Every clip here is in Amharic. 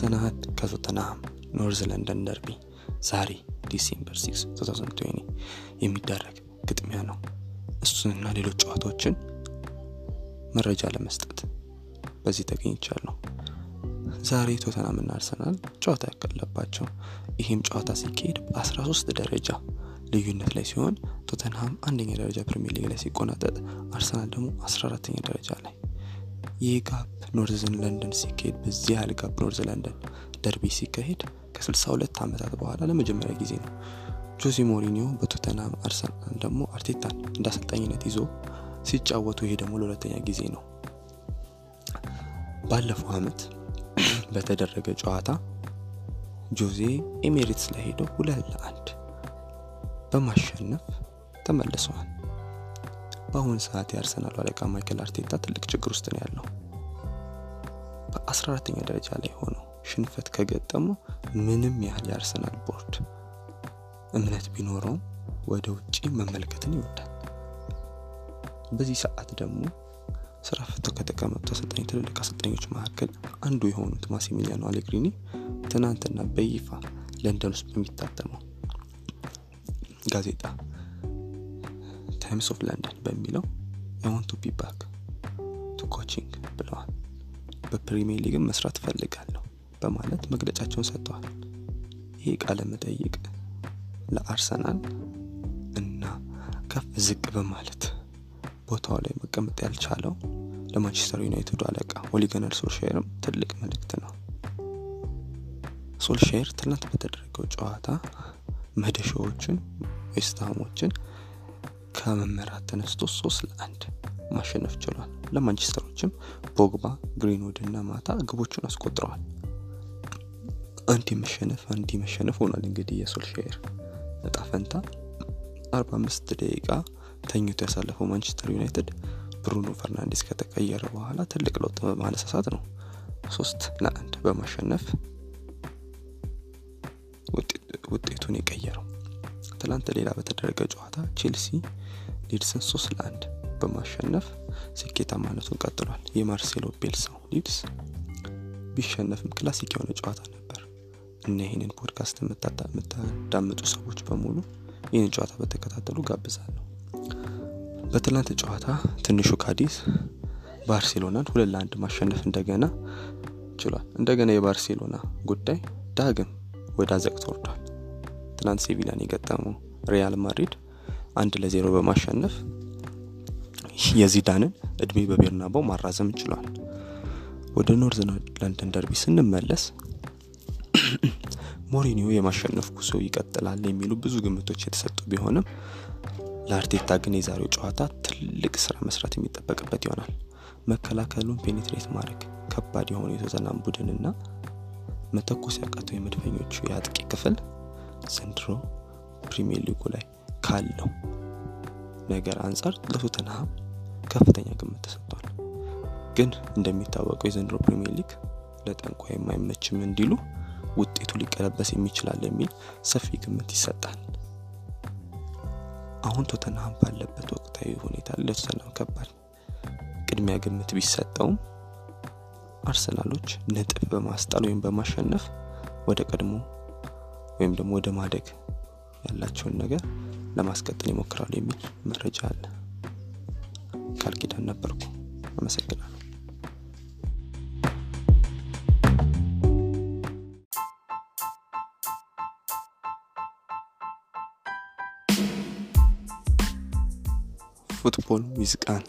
አርሰናል ከቶተንሃም North London derby ዛሬ December 6 2020 የሚደረግ ግጥሚያ ነው። እሱንና ሌሎች ጨዋታዎችን መረጃ ለመስጠት በዚህ ተገኝቻለሁ። ዛሬ ቶተንሃምና አርሰናል ጨዋታ ያቀለባቸው ይህም ጨዋታ ሲካሄድ በ13 ደረጃ ልዩነት ላይ ሲሆን ቶተንሃም አንደኛ ደረጃ ፕሪሚየር ሊግ ላይ ሲቆናጠጥ አርሰናል ደግሞ 14ተኛ ደረጃ ላይ ይህ gap North London ሲካሄድ በዚህ ያህል gap North London derby ሲካሄድ ከ62 ዓመታት በኋላ ለመጀመሪያ ጊዜ ነው። ጆዜ ሞሪኒዮ በቶተንሃም አርሰናል ደግሞ አርቴታን እንደ አሰልጣኝነት ይዞ ሲጫወቱ ይሄ ደግሞ ለሁለተኛ ጊዜ ነው። ባለፈው አመት በተደረገ ጨዋታ ጆዜ ኤሜሬትስ ላይ ሁለት ለአንድ በማሸነፍ ተመልሰዋል። በአሁኑ ሰዓት የአርሰናሉ አለቃ ማይክል አርቴታ ትልቅ ችግር ውስጥ ነው ያለው። በ14ተኛ ደረጃ ላይ ሆነው ሽንፈት ከገጠሙ ምንም ያህል የአርሰናል ቦርድ እምነት ቢኖረውም ወደ ውጭ መመልከትን ይወዳል። በዚህ ሰዓት ደግሞ ስራ ፈተው ከተቀመጡ አሰልጣኝ ትልልቅ አሰልጣኞች መካከል አንዱ የሆኑት ማሲሚሊያኖ አሌግሪኒ ትናንትና በይፋ ለንደን ውስጥ በሚታተመው ጋዜጣ ታይምስ ኦፍ በሚለው አይ ቱ ቱ ኮቺንግ ብለዋል። በፕሪሚየር ሊግም መስራት እፈልጋለሁ በማለት መግለጫቸውን ሰጥተዋል። ይህ ቃለ መጠይቅ ለአርሰናል እና ከፍ ዝቅ በማለት ቦታው ላይ መቀመጥ ያልቻለው ለማንቸስተር ዩናይትዱ አለቃ ኦሊገነር ሶልሼርም ትልቅ መልእክት ነው። ሶልሼር ትናንት በተደረገው ጨዋታ መደሻዎችን ዌስትሃሞችን ከመመራት ተነስቶ ሶስት ለአንድ ማሸነፍ ችሏል። ለማንቸስተሮችም ፖግባ፣ ግሪንውድ እና ማታ ግቦቹን አስቆጥረዋል። አንድ መሸነፍ አንድ መሸነፍ ሆኗል። እንግዲህ የሶልሼር እጣ ፈንታ 45 ደቂቃ ተኝቶ ያሳለፈው ማንቸስተር ዩናይትድ ብሩኖ ፈርናንዴስ ከተቀየረ በኋላ ትልቅ ለውጥ በማነሳሳት ነው ሶስት ለአንድ በማሸነፍ ውጤቱን የቀየረው። ትላንት ሌላ በተደረገ ጨዋታ ቼልሲ ሊድስን ሶስት ለአንድ በማሸነፍ ስኬታማነቱን ቀጥሏል። የማርሴሎ ቤልሳው ሊድስ ቢሸነፍም classic የሆነ ጨዋታ ነበር እና ይህንን ፖድካስት የምታዳምጡ ሰዎች በሙሉ ይህንን ጨዋታ እንድትከታተሉ እጋብዛለሁ። በትላንት ጨዋታ ትንሹ ካዲስ ባርሴሎናን ሁለት ለአንድ ማሸነፍ እንደገና ችሏል። እንደገና የባርሴሎና ጉዳይ ዳግም ወደ አዘቅት ወርዷል። ትናንት ሴቪላን የገጠመው ሪያል ማድሪድ አንድ ለዜሮ በማሸነፍ የዚዳንን እድሜ በቤርናባው ማራዘም ችሏል። ወደ North London derby ስንመለስ ሞሪኒዮ የማሸነፍ ጉዞ ይቀጥላል የሚሉ ብዙ ግምቶች የተሰጡ ቢሆንም ለአርቴታ ግን የዛሬው ጨዋታ ትልቅ ስራ መስራት የሚጠበቅበት ይሆናል። መከላከሉን penetrate ማድረግ ከባድ የሆነ የቶተናም ቡድንና መተኮስ ያቃተው የመድፈኞቹ የአጥቂ ክፍል ዘንድሮ ፕሪሚየር ሊጉ ላይ ካለው ነገር አንጻር ለቶተንሃም ከፍተኛ ግምት ተሰጥቷል። ግን እንደሚታወቀው የዘንድሮ ፕሪሚየር ሊግ ለጠንቋ የማይመችም እንዲሉ ውጤቱ ሊቀለበስ የሚችላል የሚል ሰፊ ግምት ይሰጣል። አሁን ቶተንሃም ባለበት ወቅታዊ ሁኔታ ለቶተንሃም ከባድ ቅድሚያ ግምት ቢሰጠውም አርሰናሎች ነጥብ በማስጣል ወይም በማሸነፍ ወደ ቀድሞ ወይም ደግሞ ወደ ማደግ ያላቸውን ነገር ለማስቀጠል ይሞክራሉ የሚል መረጃ አለ። ቃል ኪዳን ነበርኩ። አመሰግናለሁ። Football with ቃል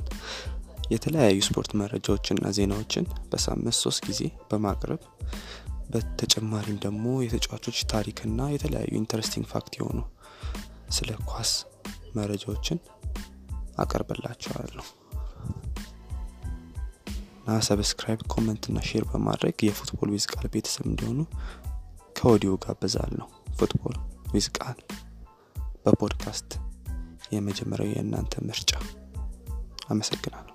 የተለያዩ ስፖርት መረጃዎችና ዜናዎችን በሳምንት ሶስት ጊዜ በማቅረብ በተጨማሪም ደግሞ የተጫዋቾች ታሪክና የተለያዩ interesting fact የሆኑ ስለ ኳስ መረጃዎችን አቀርብላቸዋለሁ እና subscribe comment እና share በማድረግ የ Football with ቃል ቤተሰብ እንዲሆኑ ከወዲሁ ጋብዛለሁ። Football ዊዝ ቃል በፖድካስት የመጀመሪያው የእናንተ ምርጫ። አመሰግናለሁ።